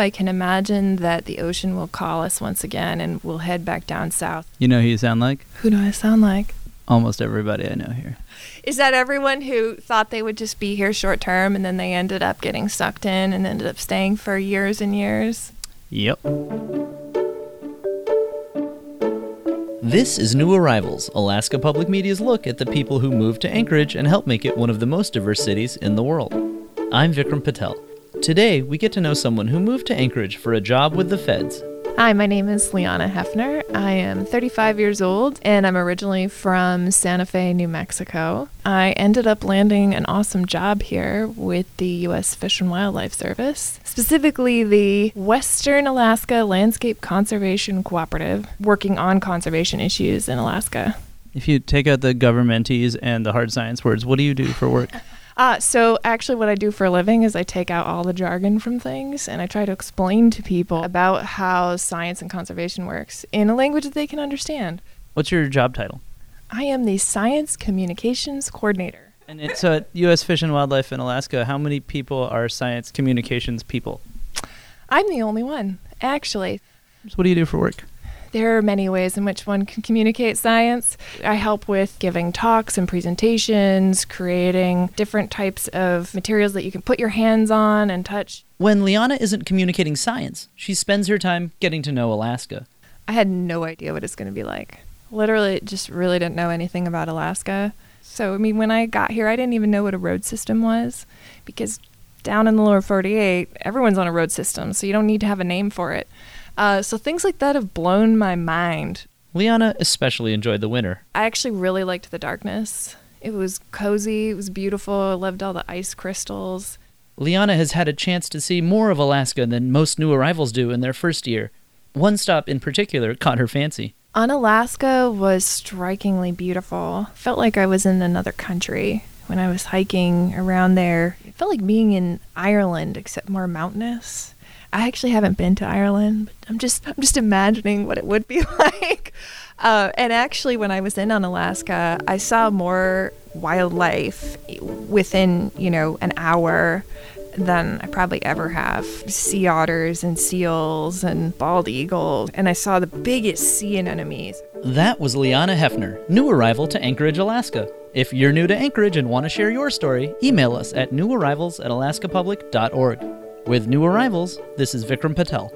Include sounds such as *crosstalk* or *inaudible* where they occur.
I can imagine that the ocean will call us once again and we'll head back down south. You know who you sound like? Who do I sound like? Almost everybody I know here. Is that everyone who thought they would just be here short term and then they ended up getting sucked in and ended up staying for years and years? Yep. This is New Arrivals, Alaska Public Media's look at the people who moved to Anchorage and helped make it one of the most diverse cities in the world. I'm Vikram Patel. Today, we get to know someone who moved to Anchorage for a job with the feds. Hi, my name is Liana Hefner. I am 35 years old and I'm originally from Santa Fe, New Mexico. I ended up landing an awesome job here with the U.S. Fish and Wildlife Service, specifically the Western Alaska Landscape Conservation Cooperative, working on conservation issues in Alaska. If you take out the governmenties and the hard science words, what do you do for work? *laughs* Uh, so actually, what I do for a living is I take out all the jargon from things and I try to explain to people about how science and conservation works in a language that they can understand. What's your job title? I am the Science Communications Coordinator. And it, so at U.S. Fish and Wildlife in Alaska, how many people are science communications people? I'm the only one, actually. So what do you do for work? There are many ways in which one can communicate science. I help with giving talks and presentations, creating different types of materials that you can put your hands on and touch. When Liana isn't communicating science, she spends her time getting to know Alaska. I had no idea what it's going to be like. Literally, just really didn't know anything about Alaska. So, I mean, when I got here, I didn't even know what a road system was because down in the lower 48, everyone's on a road system, so you don't need to have a name for it. Uh, so things like that have blown my mind. Liana especially enjoyed the winter. I actually really liked the darkness. It was cozy, it was beautiful. I loved all the ice crystals. Liana has had a chance to see more of Alaska than most new arrivals do in their first year. One stop in particular caught her fancy. Unalaska was strikingly beautiful. Felt like I was in another country when I was hiking around there. It felt like being in Ireland, except more mountainous. I actually haven't been to Ireland, but I'm just I'm just imagining what it would be *laughs* like. Uh, and actually, when I was in Unalaska, I saw more wildlife within you know an hour than I probably ever have. Sea otters and seals and bald eagles, and I saw the biggest sea anemones. That was Liana Hefner, new arrival to Anchorage, Alaska. If you're new to Anchorage and want to share your story, email us at newarrivals at alaskapublic.org. With new arrivals, this is Vikram Patel.